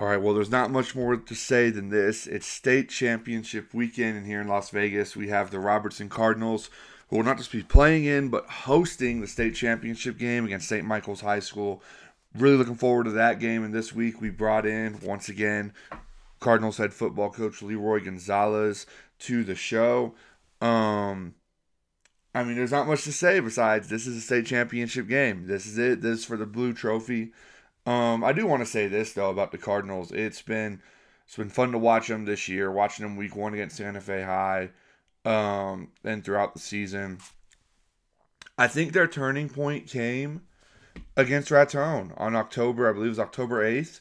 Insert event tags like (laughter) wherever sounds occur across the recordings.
All right, well, there's not much more to say than this. It's state championship weekend, and here in Las Vegas, we have the Robertson Cardinals, who will not just be playing in, but hosting the state championship game against St. Michael's High School. Really looking forward to that game. And this week, we brought in, once again, Cardinals head football coach Leroy Gonzalez to the show. Um, I mean, there's not much to say besides this is a state championship game. This is it. This is for the blue trophy. Um, I do want to say this though about the Cardinals. It's been it's been fun to watch them this year. Watching them week one against Santa Fe High, um, and throughout the season. I think their turning point came against Raton on October, I believe it was October eighth.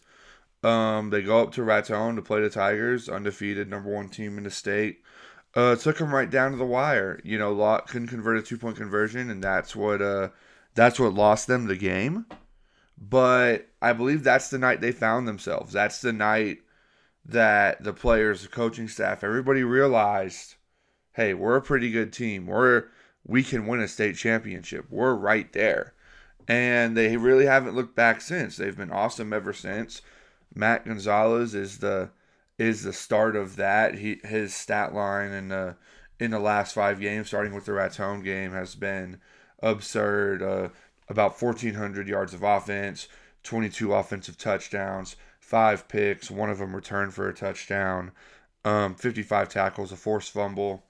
Um, they go up to Raton to play the Tigers, undefeated number one team in the state. Uh, took them right down to the wire. You know, Lot couldn't convert a two point conversion, and that's what uh, that's what lost them the game. But I believe that's the night they found themselves. That's the night that the players, the coaching staff, everybody realized, hey, we're a pretty good team. We're we can win a state championship. We're right there. And they really haven't looked back since. They've been awesome ever since. Matt Gonzalez is the is the start of that. He his stat line in the in the last five games, starting with the Rats home game, has been absurd. Uh, about 1,400 yards of offense, 22 offensive touchdowns, five picks, one of them returned for a touchdown, um, 55 tackles, a forced fumble.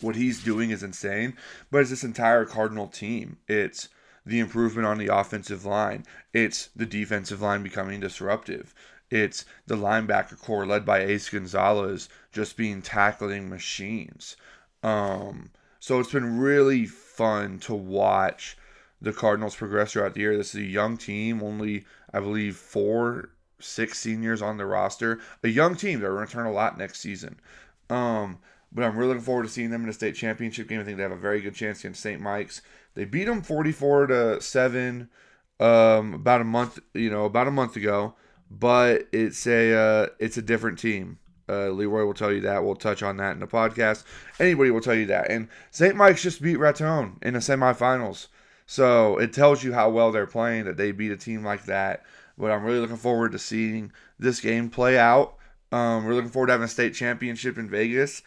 What he's doing is insane, but it's this entire Cardinal team. It's the improvement on the offensive line. It's the defensive line becoming disruptive. It's the linebacker corps led by Ace Gonzalez just being tackling machines. Um, so it's been really fun to watch the Cardinals progress throughout the year. This is a young team, only I believe four, six seniors on the roster. A young team that will return a lot next season. Um, but I'm really looking forward to seeing them in a state championship game. I think they have a very good chance against St. Mike's. They beat them 44 to seven um, about a month, you know, about a month ago. But it's a uh, it's a different team. Uh, Leroy will tell you that. We'll touch on that in the podcast. Anybody will tell you that. And St. Mike's just beat Raton in the semifinals. So it tells you how well they're playing that they beat a team like that. But I'm really looking forward to seeing this game play out. Um, we're looking forward to having a state championship in Vegas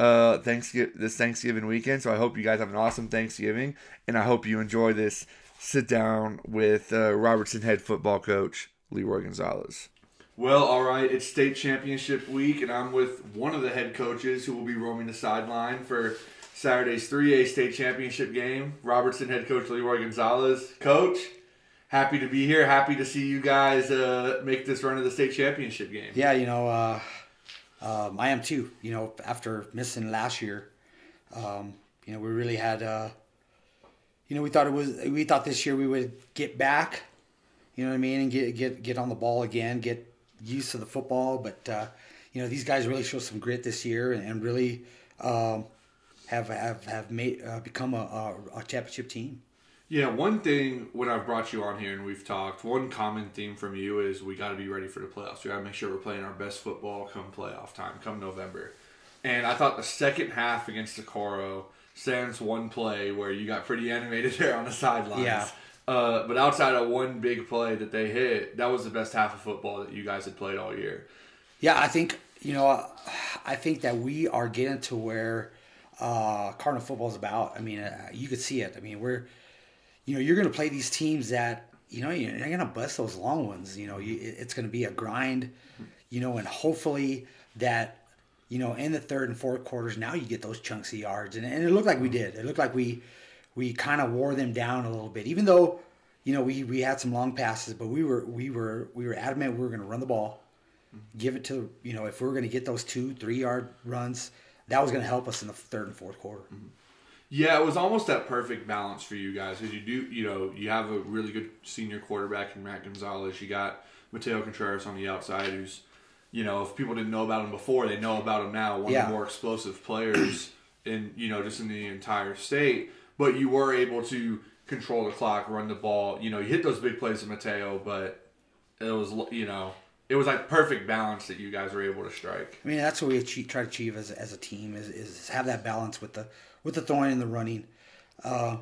uh, Thanksgiving this Thanksgiving weekend. So I hope you guys have an awesome Thanksgiving, and I hope you enjoy this sit down with uh, Robertson head football coach Leroy Gonzalez. Well, all right, it's state championship week, and I'm with one of the head coaches who will be roaming the sideline for Saturday's 3A state championship game. Robertson head coach Leroy Gonzalez. Coach, happy to be here. Happy to see you guys uh, make this run of the state championship game. Yeah, you know, uh, um, I am too. You know, after missing last year, um, you know, we really had. Uh, you know, we thought it was. We thought this year we would get back. You know what I mean, and get get get on the ball again, get used to the football. But uh, you know, these guys really show some grit this year and, and really. Um, have have have made uh, become a, a, a, championship team. Yeah, one thing when I've brought you on here and we've talked, one common theme from you is we got to be ready for the playoffs. We got to make sure we're playing our best football come playoff time, come November. And I thought the second half against Socorro, sans one play where you got pretty animated (laughs) there on the sidelines. Yeah. Uh, but outside of one big play that they hit, that was the best half of football that you guys had played all year. Yeah, I think you know, I think that we are getting to where uh, Cardinal football is about. I mean, uh, you could see it. I mean, we're, you know, you're going to play these teams that, you know, you're going to bust those long ones. You know, you, it's going to be a grind, you know, and hopefully that, you know, in the third and fourth quarters, now you get those chunks of yards. And, and it looked like we did. It looked like we, we kind of wore them down a little bit, even though, you know, we, we had some long passes, but we were, we were, we were adamant we were going to run the ball, give it to, you know, if we were going to get those two, three yard runs, that was going to help us in the third and fourth quarter. Mm-hmm. Yeah, it was almost that perfect balance for you guys because you do, you know, you have a really good senior quarterback in Matt Gonzalez. You got Mateo Contreras on the outside, who's, you know, if people didn't know about him before, they know about him now. One yeah. of the more explosive players in, you know, just in the entire state. But you were able to control the clock, run the ball. You know, you hit those big plays with Mateo, but it was, you know, it was like perfect balance that you guys were able to strike. I mean, that's what we achieve, try to achieve as, as a team is, is have that balance with the with the throwing and the running. Uh,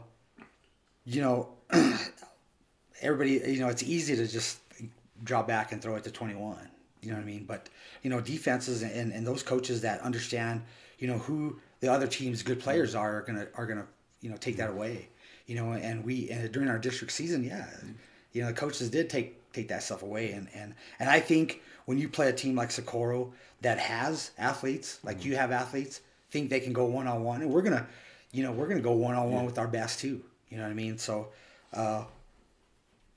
you know, (clears throat) everybody, you know, it's easy to just drop back and throw it to 21. You know what I mean? But you know, defenses and, and those coaches that understand, you know, who the other team's good players are, are gonna are gonna you know take that away. You know, and we and during our district season, yeah, you know, the coaches did take take that stuff away, and and and I think when you play a team like Socorro that has athletes, like you have athletes, think they can go one on one, and we're gonna, you know, we're gonna go one on one with our best too. You know what I mean? So, uh,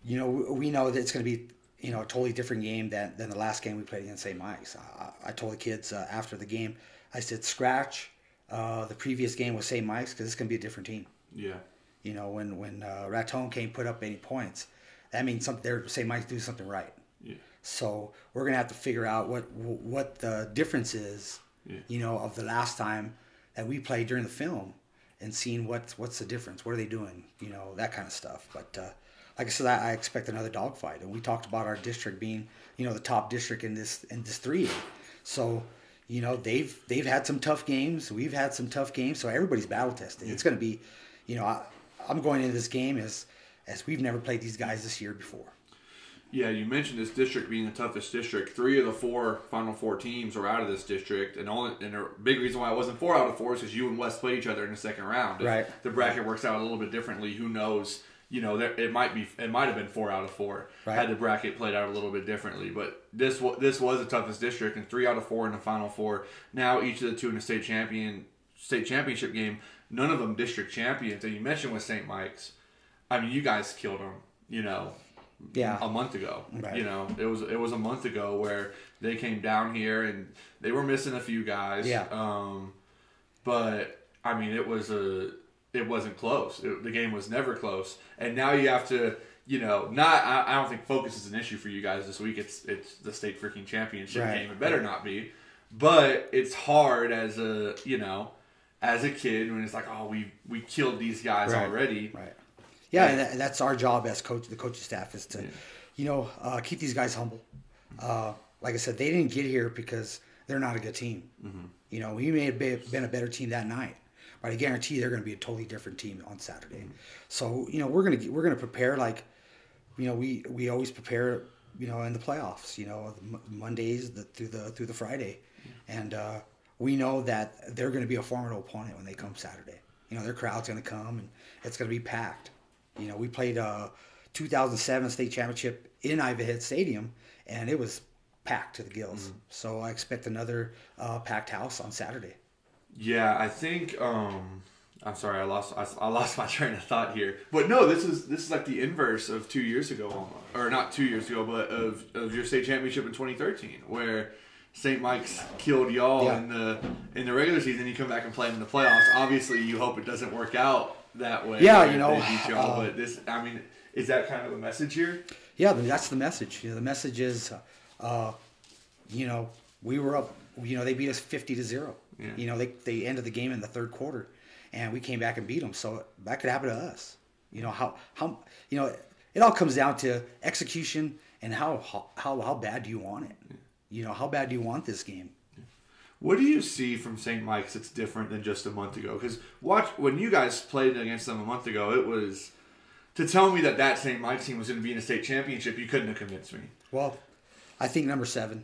you know, we know that it's gonna be you know a totally different game than, than the last game we played against St. Mike's. I, I told the kids uh, after the game, I said scratch uh, the previous game with St. Mike's because it's gonna be a different team. Yeah. You know, when when uh, Raton can't put up any points, that means something. They're St. might do something right. Yeah. So we're gonna have to figure out what what the difference is. Yeah. You know, of the last time that we played during the film, and seeing what what's the difference. What are they doing? You know, that kind of stuff. But uh, like I said, I, I expect another dogfight. And we talked about our district being, you know, the top district in this in this three. So, you know, they've they've had some tough games. We've had some tough games. So everybody's battle tested. It's going to be, you know, I, I'm going into this game as as we've never played these guys this year before. Yeah, you mentioned this district being the toughest district. Three of the four final four teams are out of this district, and only and a big reason why it wasn't four out of four is because you and West played each other in the second round. If Right. The bracket works out a little bit differently. Who knows? You know, there, it might be it might have been four out of four Right. had the bracket played out a little bit differently. But this this was the toughest district, and three out of four in the final four. Now each of the two in the state champion state championship game. None of them district champions. And you mentioned with St. Mike's. I mean, you guys killed them. You know, Yeah. a month ago. Right. You know, it was it was a month ago where they came down here and they were missing a few guys. Yeah. Um, but I mean, it was a it wasn't close. It, the game was never close, and now you have to. You know, not. I, I don't think focus is an issue for you guys this week. It's it's the state freaking championship Right. game. It better not be, but it's hard as a you know, as a kid when it's like, oh, we we killed these guys already. Right. Yeah, and that, that's our job as coach, the coaching staff, is to, you know, uh, keep these guys humble. Uh, like I said, they didn't get here because they're not a good team. You know, we may have been a better team that night, but I guarantee they're going to be a totally different team on Saturday. So you know, we're gonna we're gonna prepare like, you know, we we always prepare. You know, in the playoffs. You know, Mondays the, through the through the Friday, and uh, we know that they're going to be a formidable opponent when they come Saturday. You know, their crowd's going to come and it's going to be packed. You know, we played a 2007 state championship in Ivan Head Stadium, and it was packed to the gills. So I expect another uh, packed house on Saturday. Yeah, I think. um I'm sorry, I lost. I, I lost (laughs) my train of thought here. But no, this is this is like the inverse of two years ago, or not two years ago, but of of your state championship in 2013, where St. Mike's killed y'all Yeah. in the in the regular season. You come back and play in the playoffs. Obviously, you hope it doesn't work out that way. Yeah, you know, they beat y'all. uh, (sighs) but this, I mean, is that kind of a message here? Yeah, that's the message. You know, the message is, uh, you know, we were up. You know, they beat us fifty to zero. Yeah. You know, they they ended the game in the third quarter, and we came back and beat them. So that could happen to us. You know how how you know it all comes down to execution and how how how bad do you want it? You know, how bad do you want this game? What do you see from St. Mike's that's different than just a month ago? Because watch when you guys played against them a month ago, it was to tell me that that St. Mike's team was going to be in a state championship. You couldn't have convinced me. Well, I think number seven,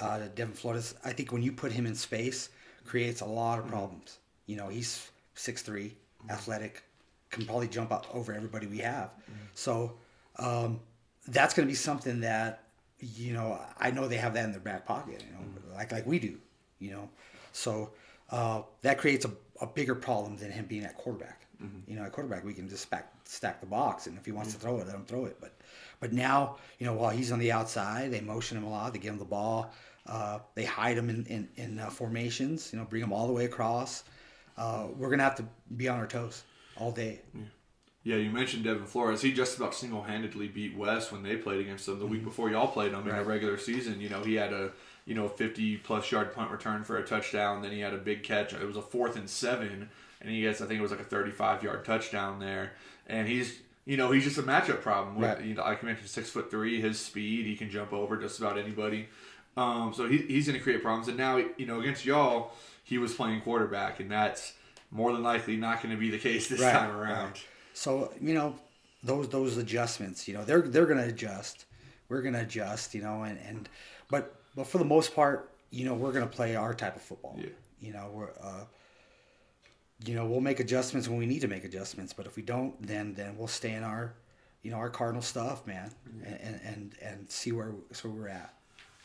uh, Devin Flores. I think when you put him in space, creates a lot of problems. You know, he's 6'3", athletic, can probably jump out over everybody we have. So um, that's going to be something that you know I know they have that in their back pocket. You know, like like we do. You know, so uh, that creates a, a bigger problem than him being at quarterback. You know, at quarterback we can just stack stack the box, and if he wants to throw it, let him throw it. But but now you know while he's on the outside, they motion him a lot. They give him the ball. Uh, they hide him in in, in uh, formations. You know, bring him all the way across. Uh, we're gonna have to be on our toes all day. Yeah, you mentioned Devin Flores. He just about single handedly beat West when they played against them the week before y'all played them in the Right. regular season. You know, he had a you know fifty plus yard punt return for a touchdown. Then he had a big catch. It was a fourth and seven, and he gets I think it was like a thirty five yard touchdown there. And he's you know he's just a matchup problem. With, Right. you know, like you mentioned, six foot three, his speed, he can jump over just about anybody. Um, so he, he's going to create problems. And now you know against y'all, he was playing quarterback, and that's more than likely not going to be the case this Right, time around. So you know those those adjustments, you know they're they're going to adjust, we're gonna adjust, you know, and and but but for the most part, you know, we're gonna play our type of football. Yeah. You know, we're uh, you know, we'll make adjustments when we need to make adjustments, but if we don't, then then we'll stay in our you know our cardinal stuff, man, and and and see where so we're at.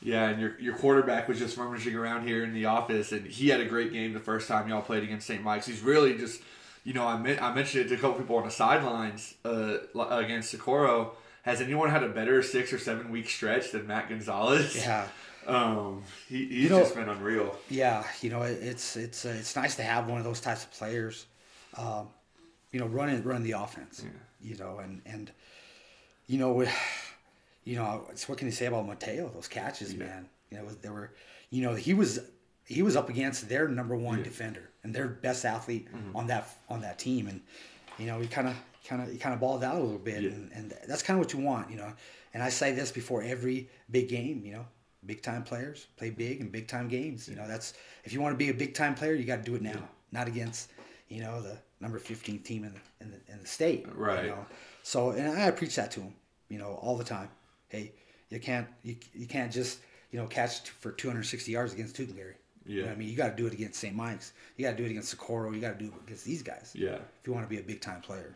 Yeah, and your your quarterback was just rummaging around here in the office, and he had a great game the first time y'all played against St. Mike's. He's really just, you know, I meant, I mentioned it to a couple people on the sidelines uh, against Socorro. Has anyone had a better six or seven week stretch than Matt Gonzalez? Yeah. Um, he, he's You know- just been unreal. Yeah, you know, it- it's it's uh, it's nice to have one of those types of players, um, you know, running run the offense. You know, and and you know, you know, it's what can you say about Mateo? Those catches, man. You know, there were, you know, he was he was up against their number one defender and their best athlete on that on that team, and you know, he kind of kind of he kind of balled out a little bit, and, and that's kind of what you want, you know. And I say this before every big game, you know, big time players play big and big time games. You know, that's if you want to be a big time player, you got to do it now, not against you know the number fifteen team in the in the, in the state. Right. You know? So and I preach that to him, you know, all the time. Hey, you can't you, you can't just you know catch for 260 yards against Tucumcari. You know Yeah. I mean, you got to do it against St. Mike's. You got to do it against Socorro. You got to do it against these guys. Yeah. If you want to be a big time player.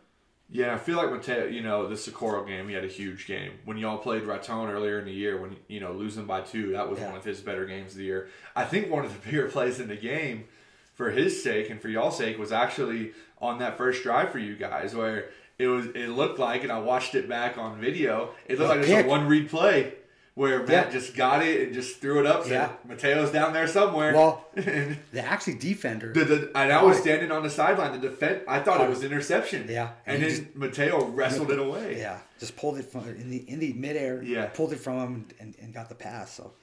Yeah, I feel like Mateo, you know, the Socorro game, he had a huge game. When y'all played Raton earlier in the year, when, you know, losing by two, that was Yeah. one of his better games of the year. I think one of the (laughs) bigger plays in the game, for his sake and for y'all's sake, was actually on that first drive for you guys, where it was, it looked like, and I watched it back on video, it looked like it was a one read play. Where Matt Yeah. just got it and just threw it up. Said, Yeah. Mateo's down there somewhere. Well, (laughs) the actually defender. the, the, and I was standing on the sideline. The defense, I thought it was interception. Yeah. And And he then Mateo wrestled it away. Yeah, just pulled it from in the in the midair. Yeah. pulled it from him and, and got the pass. So,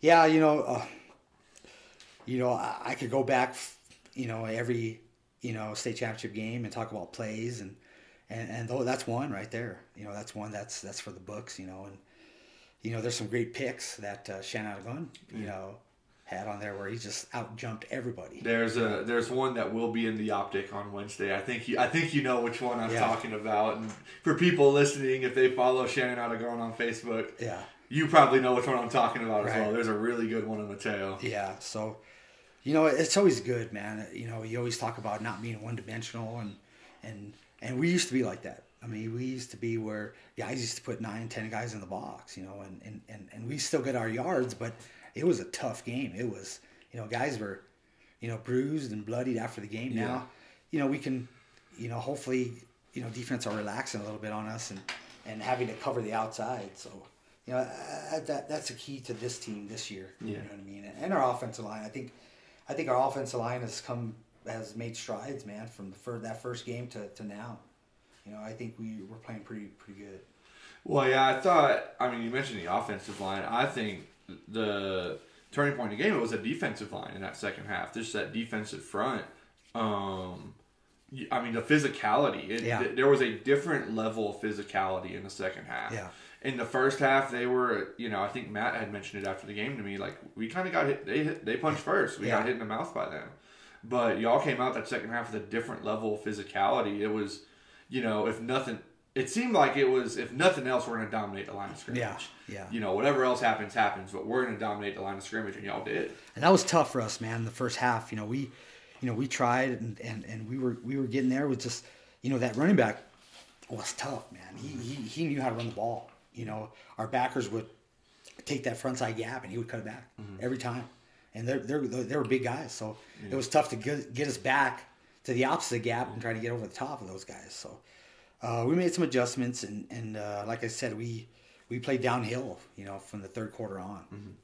yeah, you know, uh, you know, I, I could go back, you know, every you know state championship game and talk about plays and and and though that's one right there. You know, that's one that's that's for the books. You know, and you know, there's some great picks that uh, Shannon Gun, you know, had on there where he just out jumped everybody. There's a there's one that will be in the optic on Wednesday. I think you I think you know which one I'm Yeah. talking about. And for people listening, if they follow Shannon Otagon on Facebook, Yeah. you probably know which one I'm talking about as well. There's a really good one on Mateo. Yeah, so you know it's always good, man. You know, you always talk about not being one dimensional, and and and we used to be like that. I mean, we used to be where guys used to put nine, ten guys in the box, you know, and and and, and we still get our yards, but it was a tough game. It was, you know, guys were, you know, bruised and bloodied after the game. Yeah. Now, you know, we can, you know, hopefully, you know, defense are relaxing a little bit on us and and having to cover the outside. So, you know, uh, that that's a key to this team this year. You know what I mean? And our offensive line, I think, I think our offensive line has come has made strides, man, from the fir- that first game to, to now. You know, I think we we're playing pretty pretty good. Well, yeah, I thought. I mean, you mentioned the offensive line. I think the turning point in the game it was a defensive line in that second half. Just that defensive front. Um, I mean, the physicality. It, Yeah. th- there was a different level of physicality in the second half. Yeah. In the first half, they were. You know, I think Matt had mentioned it after the game to me. Like we kind of got hit. They hit, they punched first. We Yeah. got hit in the mouth by them. But y'all came out that second half with a different level of physicality. It was, you know, if nothing, it seemed like it was, if nothing else, we're going to dominate the line of scrimmage. Yeah, yeah. You know, whatever else happens, happens, but we're going to dominate the line of scrimmage, and y'all did. and that was tough for us, man. The first half, you know, we, you know, we tried and, and, and we were we were getting there with just, you know, that running back was tough, man. He, he he knew how to run the ball. You know, our backers would take that front side gap and he would cut it back mm-hmm. every time. And they're they're they were big guys, so it was tough to get, get us back to the opposite gap and try to get over the top of those guys. So uh, we made some adjustments, and and uh, like I said, we we played downhill, you know, from the third quarter on.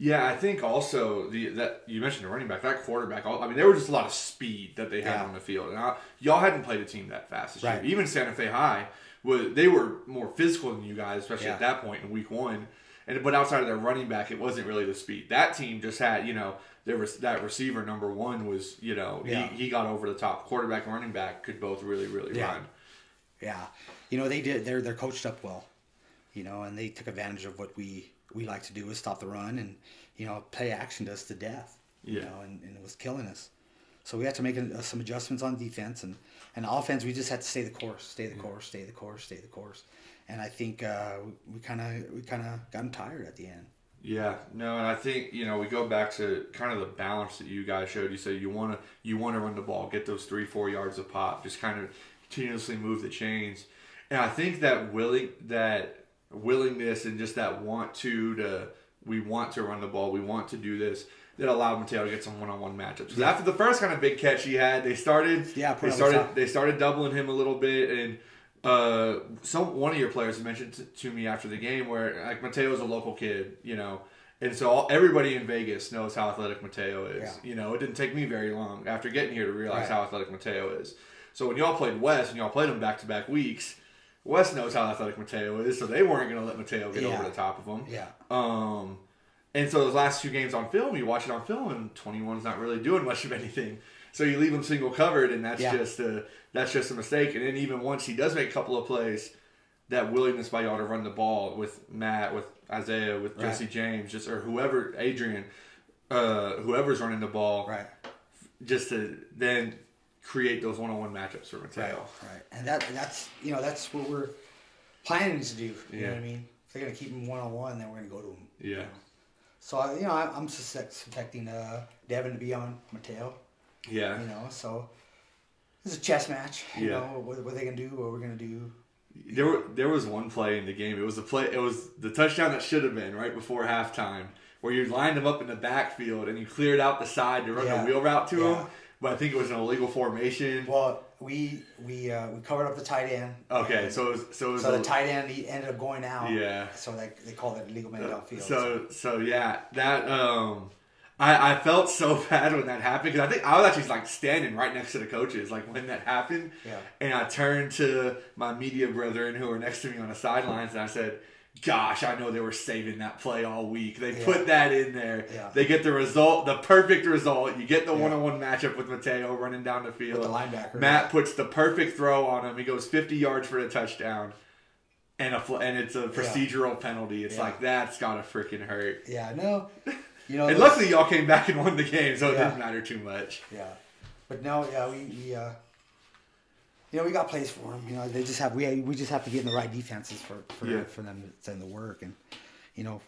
Yeah, I think also the that you mentioned the running back, that quarterback. I mean, there was just a lot of speed that they had Yeah. on the field, and I, y'all hadn't played a team that fast this Right. year. Even Santa Fe High was they were more physical than you guys, especially Yeah. at that point in week one. And but outside of their running back, it wasn't really the speed. That team just had, you know, there was that receiver number one was, you know, Yeah. he, he got over the top. Quarterback and running back could both really, really Yeah. run. Yeah, you know they did. They're they're coached up well, you know, and they took advantage of what we we like to do is stop the run and you know play action to us to death. You Yeah. know, and, and it was killing us. So we had to make uh, some adjustments on defense and and offense. We just had to stay the course, stay the course, stay the course, stay the course. And I think uh, we kind of we kind of gotten tired at the end. Yeah, no, and I think you know we go back to kind of the balance that you guys showed. You said you want to you want to run the ball, get those three four yards of pop, just kind of continuously move the chains. And I think that willing that willingness and just that want to to we want to run the ball, we want to do this. That allowed Mateo to get some one-on-one matchups. Yeah. After the first kind of big catch he had, they started. Yeah, they started. They started doubling him a little bit, and uh, some one of your players mentioned to, to me after the game where like Mateo Mateo's a local kid, you know, and so all, everybody in Vegas knows how athletic Mateo is. Yeah. You know, it didn't take me very long after getting here to realize right. how athletic Mateo is. So when y'all played West and y'all played him back to back weeks, West knows how athletic Mateo is, so they weren't going to let Mateo get yeah. over the top of him. Yeah. Um, and so those last two games on film, you watch it on film, and 21's not really doing much of anything. So you leave him single covered, and that's yeah. just a that's just a mistake. And then even once he does make a couple of plays, that willingness by y'all to run the ball with Matt, with Isaiah, with right. Jesse James, just or whoever Adrian, uh, whoever's running the ball, right? Just to then create those one-on-one matchups for Mateo. Right, right. And that that's you know that's what we're planning to do. You yeah. know what I mean? If they're gonna keep him one-on-one, then we're gonna go to him. Yeah. You know? So you know, I'm suspecting uh, Devin to be on Mateo. Yeah. You know, so it's a chess match. You yeah. know what, what they gonna do, what we're gonna do. There, were, there was one play in the game. It was a play. It was the touchdown that should have been right before halftime, where you lined them up in the backfield and you cleared out the side to run yeah. the wheel route to yeah. them. But I think it was an illegal formation. Well, we we uh, we covered up the tight end. Okay, so it was, so it was so a, the tight end he ended up going out. Yeah. So they they called it illegal man uh, downfield. So so yeah, that um I, I felt so (laughs) bad when that happened because I think I was actually like standing right next to the coaches like when that happened. Yeah. And I turned to my media brethren who were next to me on the sidelines and I said, "Gosh, I know they were saving that play all week. They yeah. put that in there. Yeah. They get the result, the perfect result. You get the one-on-one matchup with Mateo running down the field. With the linebacker. Matt puts the perfect throw on him. He goes 50 yards for the touchdown." And a and it's a procedural penalty. It's like that's gotta freaking hurt. Yeah, no. You know, and luckily y'all came back and won the game, so it didn't matter too much. Yeah, but no, yeah, we, we uh, you know, we got plays for them. You know, they just have we we just have to get in the right defenses for for, yeah. for them to send the work, and you know,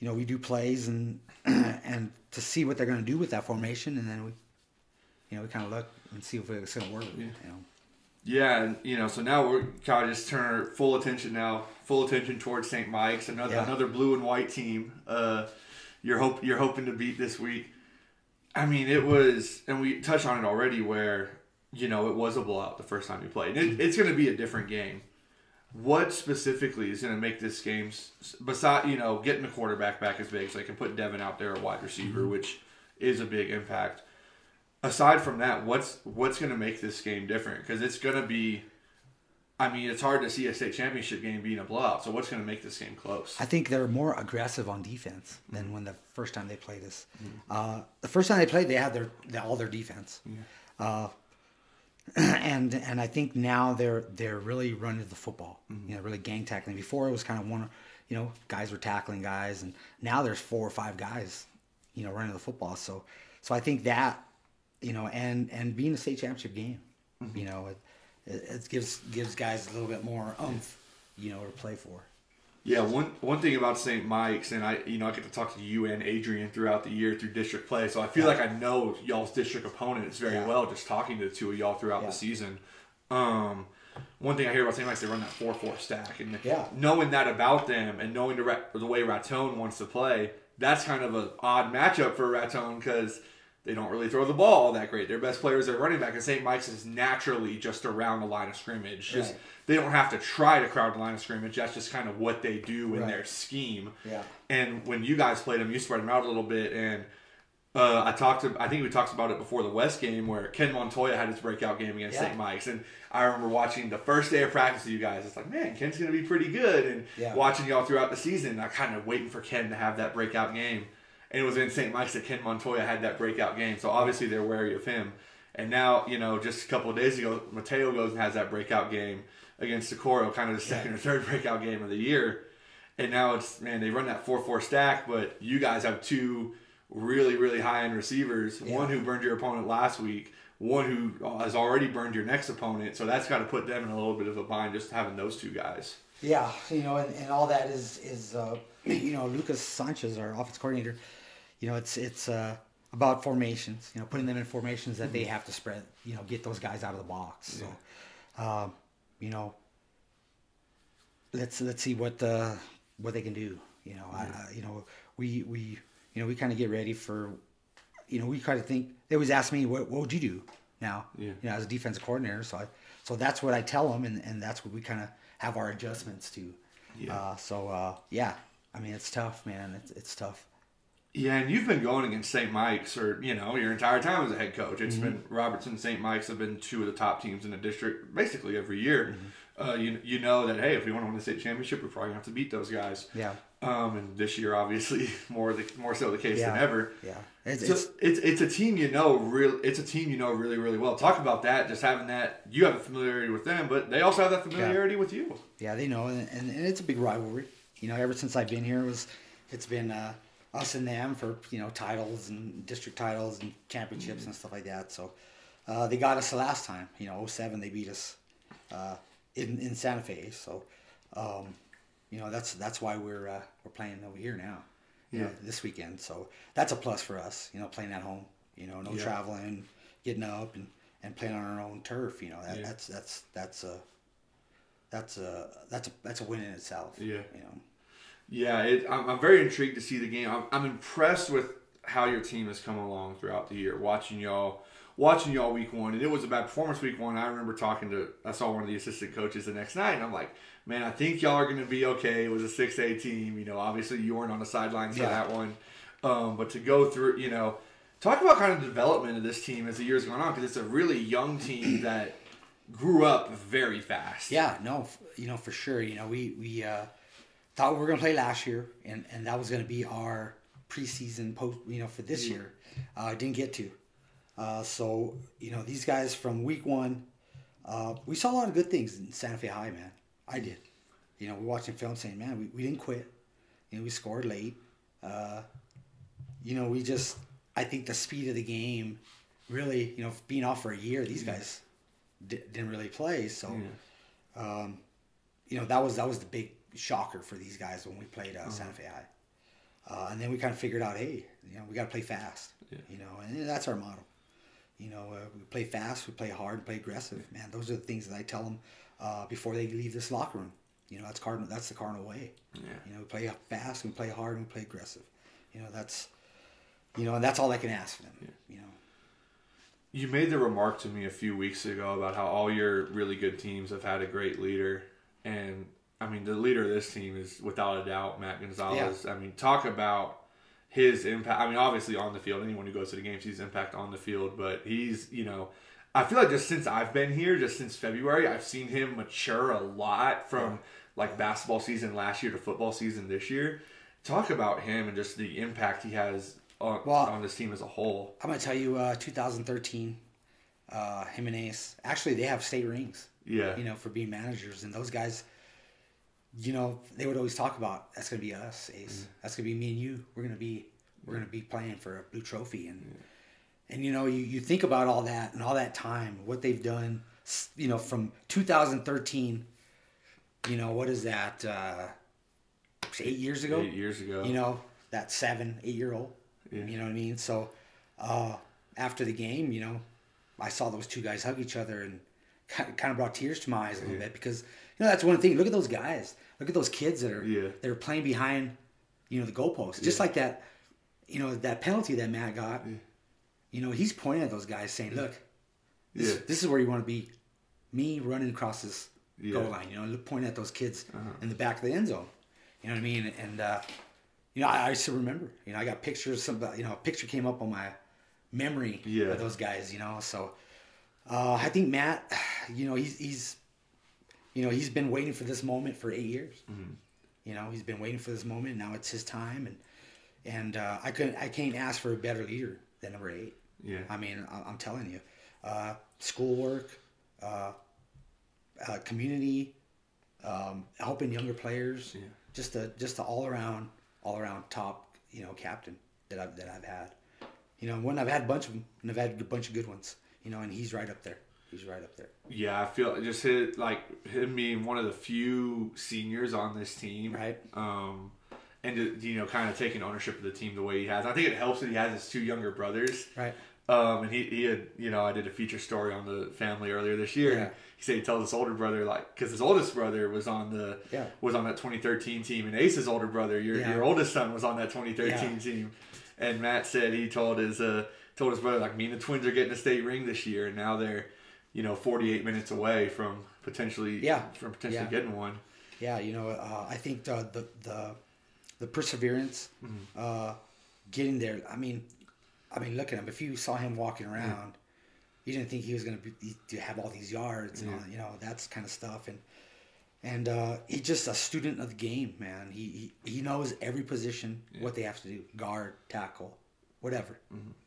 you know, we do plays and (clears throat) and to see what they're going to do with that formation, and then we, you know, we kind of look and see if it's going to work. Yeah. You know. Yeah, and you know, so now we're kind of just turn full attention now, full attention towards St. Mike's, another yeah. another blue and white team. Uh, you're hope you're hoping to beat this week. I mean, it was, and we touched on it already, where you know it was a blowout the first time you played. It, it's going to be a different game. What specifically is going to make this game, besides you know getting the quarterback back as big, so they can put Devin out there a wide receiver, mm-hmm. which is a big impact. Aside from that, what's what's going to make this game different? Because it's going to be I mean, it's hard to see a state championship game being a blowout. So what's going to make this game close? I think they're more aggressive on defense than when the first time they played us. Mm-hmm. Uh, the first time they played, they had their, their all their defense, yeah. uh, (clears throat) and and I think now they're they're really running the football. Mm-hmm. You know, really gang tackling. Before it was kind of one, you know, guys were tackling guys, and now there's four or five guys, you know, running the football. So so I think that, you know, and and being a state championship game, mm-hmm. you know. It, it, it gives gives guys a little bit more oomph, you know, to play for. Yeah, one one thing about St. Mike's, and I, you know, I get to talk to you and Adrian throughout the year through district play, so I feel yeah. like I know y'all's district opponents very yeah. well, just talking to the two of y'all throughout yeah. the season. Um, one thing I hear about St. Mike's, they run that four four stack, and knowing that about them, and knowing the the way Raton wants to play, that's kind of an odd matchup for Raton because they don't really throw the ball all that great. Their best players are running back, and St. Mike's is naturally just around the line of scrimmage. Just right. they don't have to try to crowd the line of scrimmage. That's just kind of what they do in right. their scheme. Yeah. And when you guys played them, you spread them out a little bit. And uh, I talked to, I think we talked about it before the West game where Ken Montoya had his breakout game against yeah. St. Mike's, and I remember watching the first day of practice with you guys. It's like, man, Ken's gonna be pretty good. And yeah. watching y'all throughout the season, I kind of waiting for Ken to have that breakout game and it was in St. Mike's that Ken Montoya had that breakout game. So obviously they're wary of him. And now, you know, just a couple of days ago, Mateo goes and has that breakout game against Socorro, kind of the second yeah. or third breakout game of the year. And now it's man, they run that four four stack, but you guys have two really, really high end receivers. One who burned your opponent last week, one who has already burned your next opponent. So that's got to put them in a little bit of a bind just having those two guys. Yeah, you know, and, and all that is is uh, (clears throat) you know Lucas Sanchez, our offense coordinator. You know, it's it's uh, about formations. You know, putting them in formations that they have to spread. You know, get those guys out of the box. So, um, you know, let's let's see what uh, what they can do. You know, I, I, you know we we you know we kind of get ready for. You know, we kind of think they always ask me, "What, what would you do now?" Yeah. You know, as a defensive coordinator, so I, so that's what I tell them, and, and that's what we kind of have our adjustments to. Yeah. Uh, so uh, yeah, I mean it's tough, man. It's it's tough. Yeah, and you've been going against St. Mike's, or you know, your entire time as a head coach. It's Mm-hmm. been Robertson, St. Mike's have been two of the top teams in the district basically every year. Mm-hmm. Uh, you you know that hey, if we want to win the state championship, we're probably gonna have to beat those guys. Yeah. Um, and this year, obviously, (laughs) more the more so the case Yeah. than ever. Yeah. It's, So it's it's a team you know real. It's a team you know really really well. Talk about that. Just having that you have a familiarity with them, but they also have that familiarity with you. yeah, they know, and, and, and it's a big rivalry. You know, ever since I've been here, it was it's been uh, us and them for you know titles and district titles and championships and stuff like that. So uh, they got us the last time. You know, 07 they beat us uh, in in Santa Fe. So um, you know that's that's why we're uh, we're playing over here now. You know, Yeah. this weekend. So that's a plus for us. You know, playing at home. You know, no Yeah. traveling, getting up and, and playing on our own turf. You know, that, Yeah. that's that's that's a that's a that's a that's a win in itself. Yeah. You know. Yeah, it, I'm, I'm very intrigued to see the game. I'm, I'm impressed with how your team has come along throughout the year. Watching y'all, watching y'all week one, and it was a bad performance week one. I remember talking to, I saw one of the assistant coaches the next night, and I'm like, man, I think y'all are going to be okay. It was a six A team, you know. Obviously, you weren't on the sidelines for that one, um, but to go through, you know, talk about kind of the development of this team as the years gone on because it's a really young team (clears throat) that grew up very fast. Yeah, no, you know for sure. You know, we we uh, thought we were gonna play last year, and and that was gonna be our preseason post. You know, for this year, uh, didn't get to. Uh, so you know, these guys from week one, uh, we saw a lot of good things in Santa Fe High, man. I did. You know, we're watching film, saying, man, we, we didn't quit. You know, we scored late. Uh, you know, we just. I think the speed of the game, really, you know, being off for a year, these guys di- didn't really play. So um, you know that was that was the big shocker for these guys when we played uh, Santa Fe High, uh, and then we kind of figured out, hey, you know, we got to play fast, you know, and that's our model. You know, uh, we play fast, we play hard, play aggressive. Man, those are the things that I tell them uh, before they leave this locker room. You know, that's cardinal. That's the cardinal way. Yeah. You know, we play fast, we play hard, and we play aggressive. You know, that's you know, and that's all I can ask them. You know. You made the remark to me a few weeks ago about how all your really good teams have had a great leader, and I mean the leader of this team is without a doubt Matt Gonzalez. I mean, talk about his impact. I mean, obviously on the field, anyone who goes to the games sees impact on the field, but he's you know, I feel like just since I've been here, just since February, I've seen him mature a lot from like basketball season last year to football season this year. Talk about him and just the impact he has on, Well, on this team as a whole. I'm gonna tell you, uh, 2013, uh, Jimenez. Actually, they have state rings. Yeah. You know, for being managers, and those guys, you know, they would always talk about that's gonna be us, Ace. That's gonna be me and you. We're gonna be, we're gonna be playing for a blue trophy, and and you know, you you think about all that and all that time, what they've done. You know, from 2013. You know, what is that? Uh, eight years ago. Eight years ago. You know, that seven, eight year old. Yeah. You know what I mean? So uh, after the game, you know, I saw those two guys hug each other and kind of brought tears to my eyes a little bit because you know that's one thing. Look at those guys. Look at those kids that are Yeah. that are playing behind, you know, the goalposts. Just like that, you know, that penalty that Matt got. You know, he's pointing at those guys saying, "Look, this, Yeah. this is where you want to be. Me running across this Yeah. goal line. You know, pointing at those kids Uh-huh. in the back of the end zone. You know what I mean? And uh, you know, I, I still remember. You know, I got pictures. Some you know, a picture came up on my memory Yeah. of those guys. You know, so uh, I think Matt. (sighs) You know, he's he's you know he's been waiting for this moment for eight years. Mm-hmm. You know, he's been waiting for this moment. Now it's his time, and and uh, I couldn't I can't ask for a better leader than number eight. Yeah. I mean, I- I'm telling you, uh, schoolwork, uh, uh, community, um, helping younger players, Yeah. just a just a all around all around top you know captain that I've that I've had. You know, when I've had a bunch of them, and I've had a bunch of good ones. You know, and he's right up there. He's right up there. Yeah, I feel just hit like him being one of the few seniors on this team, Right. Um, and you know, kind of taking ownership of the team the way he has. I think it helps that he has his two younger brothers, Right. Um, and he, he had, you know, I did a feature story on the family earlier this year. Yeah. He said he tells his older brother, like, because his oldest brother was on the, Yeah. was on that 2013 team, and Ace's older brother, your Yeah. your oldest son, was on that 2013 Yeah. team. And Matt said he told his, uh, told his brother, like, me and the twins are getting a state ring this year, and now they're, you know, 48 minutes away from potentially, Yeah. from potentially Yeah. getting one. Yeah, you know, uh, I think the the the, the perseverance, uh, getting there. I mean, I mean, look at him. If you saw him walking around, you didn't think he was going to be to have all these yards and all, you know that's kind of stuff. And and uh, he's just a student of the game, man. He he, he knows every position what they have to do: guard, tackle, whatever.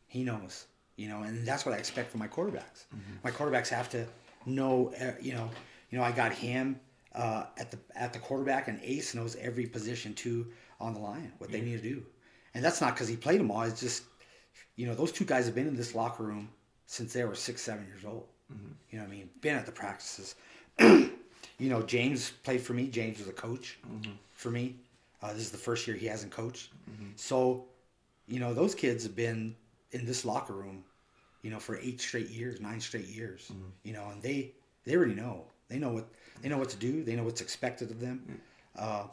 He knows, you know, and that's what I expect from my quarterbacks. My quarterbacks have to know, uh, you know, you know, I got him uh, at the at the quarterback, and Ace knows every position too on the line, what they need to do, and that's not because he played them all. It's just, you know, those two guys have been in this locker room since they were six, seven years old. You know, what I mean, been at the practices. (clears throat) you know, James played for me. James was a coach for me. Uh, this is the first year he hasn't coached. So, you know, those kids have been in this locker room, you know, for eight straight years, nine straight years. You know, and they they already know. They know what they know what to do. They know what's expected of them. Uh,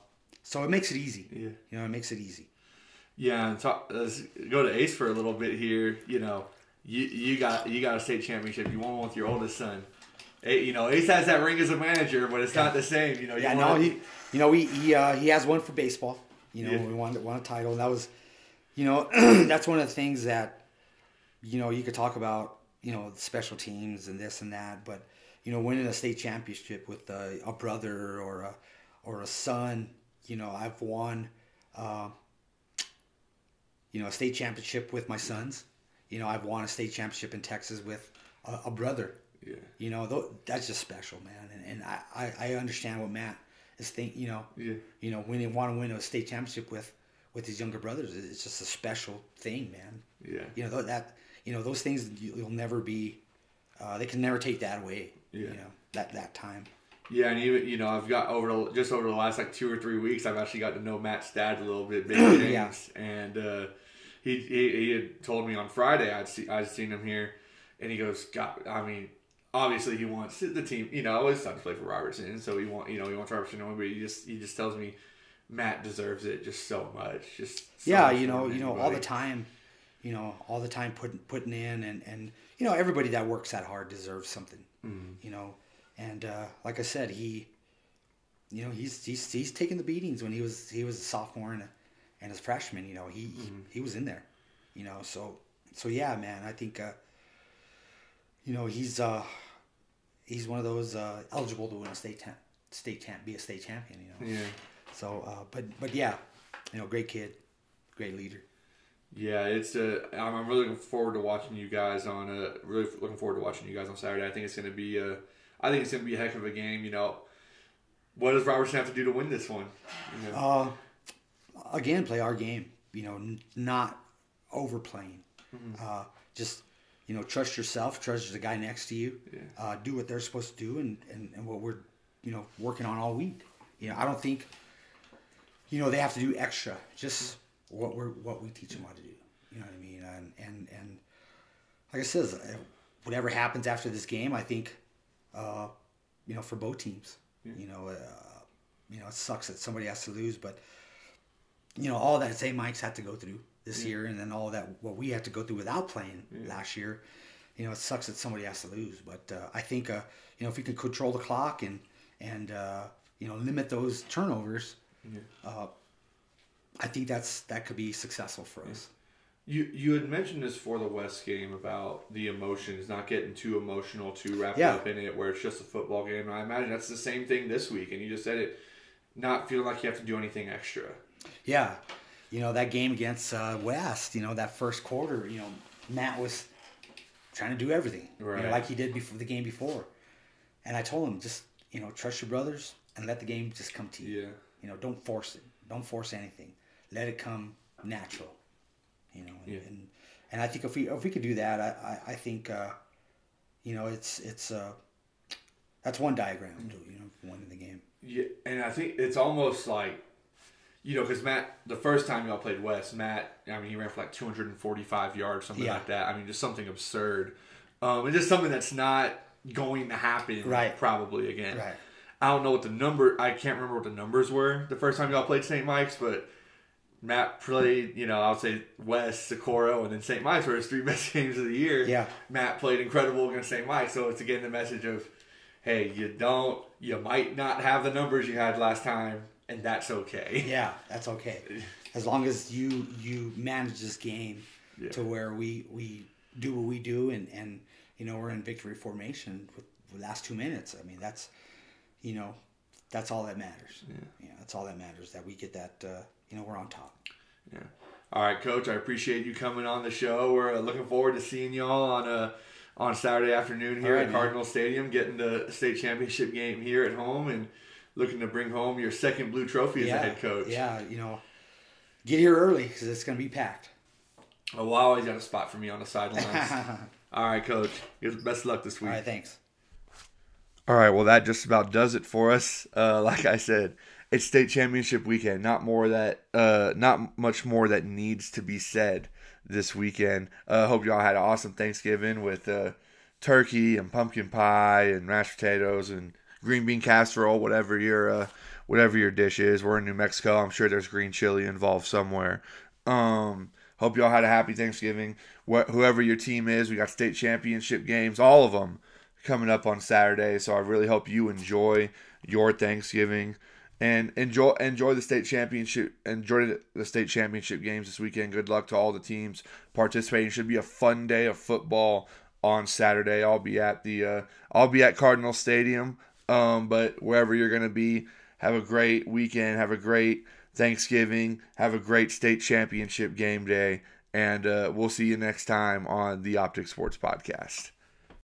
so it makes it easy. Yeah. You know, it makes it easy. Yeah, and talk, let's go to Ace for a little bit here. You know, you you got you got a state championship. You won one with your oldest son. A- You know, Ace has that ring as a manager, but it's not the same. You know, you Yeah, no, he, you know, he he, uh, he has one for baseball. You know, Yeah. we won won a title, and that was, you know, (clears throat) that's one of the things that, you know, you could talk about, you know, special teams and this and that, but you know, winning a state championship with a, a brother or a or a son, you know, I've won, uh, you know, a state championship with my sons. You know, I've won a state championship in Texas with a, a brother. Yeah. You know, tho- that's just special, man. And, and I, I, I understand what Matt is think. You know, Yeah. you know, when they want to win a state championship with with his younger brothers, it's just a special thing, man. Yeah. You know that. You know those things you- you'll never be. Uh, they can never take that away. Yeah. You know that that time. Yeah, and even you know, I've got over the, just over the last like two or three weeks, I've actually got to know Matt's dad a little bit, (clears throat) Yeah. and uh, he, he he had told me on Friday I'd see I'd seen him here, and he goes, God, I mean, obviously he wants the team, you know, his to play for Robertson, so he want you know he wants Robertson to win, but he just he just tells me Matt deserves it just so much, just so yeah, much you know, you know, all the time, you know, all the time putting putting in, and and you know, everybody that works that hard deserves something, Mm-hmm. you know, and uh, like I said, he, you know, he's he's he's taking the beatings when he was he was a sophomore and a, and as freshman, you know, he, Mm-hmm. he he was in there, you know, so so yeah, man, I think, uh, you know, he's uh, he's one of those uh, eligible to win a state champ, state champ, be a state champion, you know. Yeah. So, uh, but but yeah, you know, great kid, great leader. Yeah, it's uh, I'm really looking forward to watching you guys on a. really looking forward to watching you guys on Saturday. I think it's going to be a. I think it's going to be a heck of a game. You know, what does Robertson have to do to win this one? You know? Uh, again, play our game. You know, n- not overplaying. Uh, just you know, trust yourself. Trust the guy next to you. Yeah. Uh, do what they're supposed to do, and, and and what we're you know working on all week. You know, I don't think you know they have to do extra. Just what we're what we teach them how to do. You know what I mean? And and and like I says, whatever happens after this game, I think, uh, you know, for both teams, you know, uh, you know, it sucks that somebody has to lose, but you know, all that St. Mike's had to go through this year, and then all that what we had to go through without playing last year. You know, it sucks that somebody has to lose, but uh, I think uh, you know if we can control the clock and and uh, you know limit those turnovers, uh, I think that's that could be successful for us. You you had mentioned this for the West game about the emotions, not getting too emotional, too wrapped Yeah. up in it, where it's just a football game. And I imagine that's the same thing this week. And you just said it, not feeling like you have to do anything extra. Yeah, you know that game against uh, West. You know that first quarter. You know Matt was trying to do everything, you know, like he did before the game before. And I told him just you know trust your brothers and let the game just come to you. Yeah. You know, don't force it. Don't force anything. Let it come natural. You know. and, and, and I think if we if we could do that, I I, I think uh, you know it's it's uh, that's one diagram to you know one in the game. Yeah, and I think it's almost like you know, because Matt, the first time y'all played West, Matt, I mean, he ran for like 245 yards, something Yeah. like that. I mean, just something absurd. Um, and just something that's not going to happen Right. probably again. Right. I don't know what the number, I can't remember what the numbers were the first time y'all played St. Mike's, but Matt played, you know, I'll say West, Socorro, and then St. Mike's were his three (laughs) best games of the year. Yeah. Matt played incredible against St. Mike's. So it's again the message of, hey, you don't, you might not have the numbers you had last time, and that's okay. (laughs) Yeah, that's okay. As long as you you manage this game Yeah. to where we we do what we do and and you know we're in victory formation with the last two minutes. I mean that's you know that's all that matters. Yeah, that's all that matters that we get that uh, you know we're on top. Yeah. All right, Coach. I appreciate you coming on the show. We're uh, looking forward to seeing y'all on a on Saturday afternoon here All right, at man. Cardinal Stadium, getting the state championship game here at home, and looking to bring home your second blue trophy as yeah, a head coach. Yeah, you know, get here early because it's gonna be packed. Oh, well, I always got a spot for me on the sidelines. (laughs) All right, Coach. Best of luck this week. right, thanks. All right, well, that just about does it for us. Uh, like I said, it's state championship weekend. Not more that, uh, not much more that needs to be said this weekend. Uh, hope y'all had an awesome Thanksgiving with uh, turkey and pumpkin pie and mashed potatoes and green bean casserole, whatever your uh, whatever your dish is. We're in New Mexico. I'm sure there's green chili involved somewhere. Um, hope y'all had a happy Thanksgiving. Wh- whoever your team is, we got state championship games, all of them coming up on Saturday. So I really hope you enjoy your Thanksgiving and enjoy enjoy the state championship. Enjoy the- state championship games this weekend. Good luck to all the teams participating. Should be a fun day of football on Saturday. I'll be at the uh, I'll be at Cardinal Stadium. Um, but wherever you're gonna be, have a great weekend. Have a great Thanksgiving. Have a great state championship game day. And uh, we'll see you next time on the Optic Sports Podcast.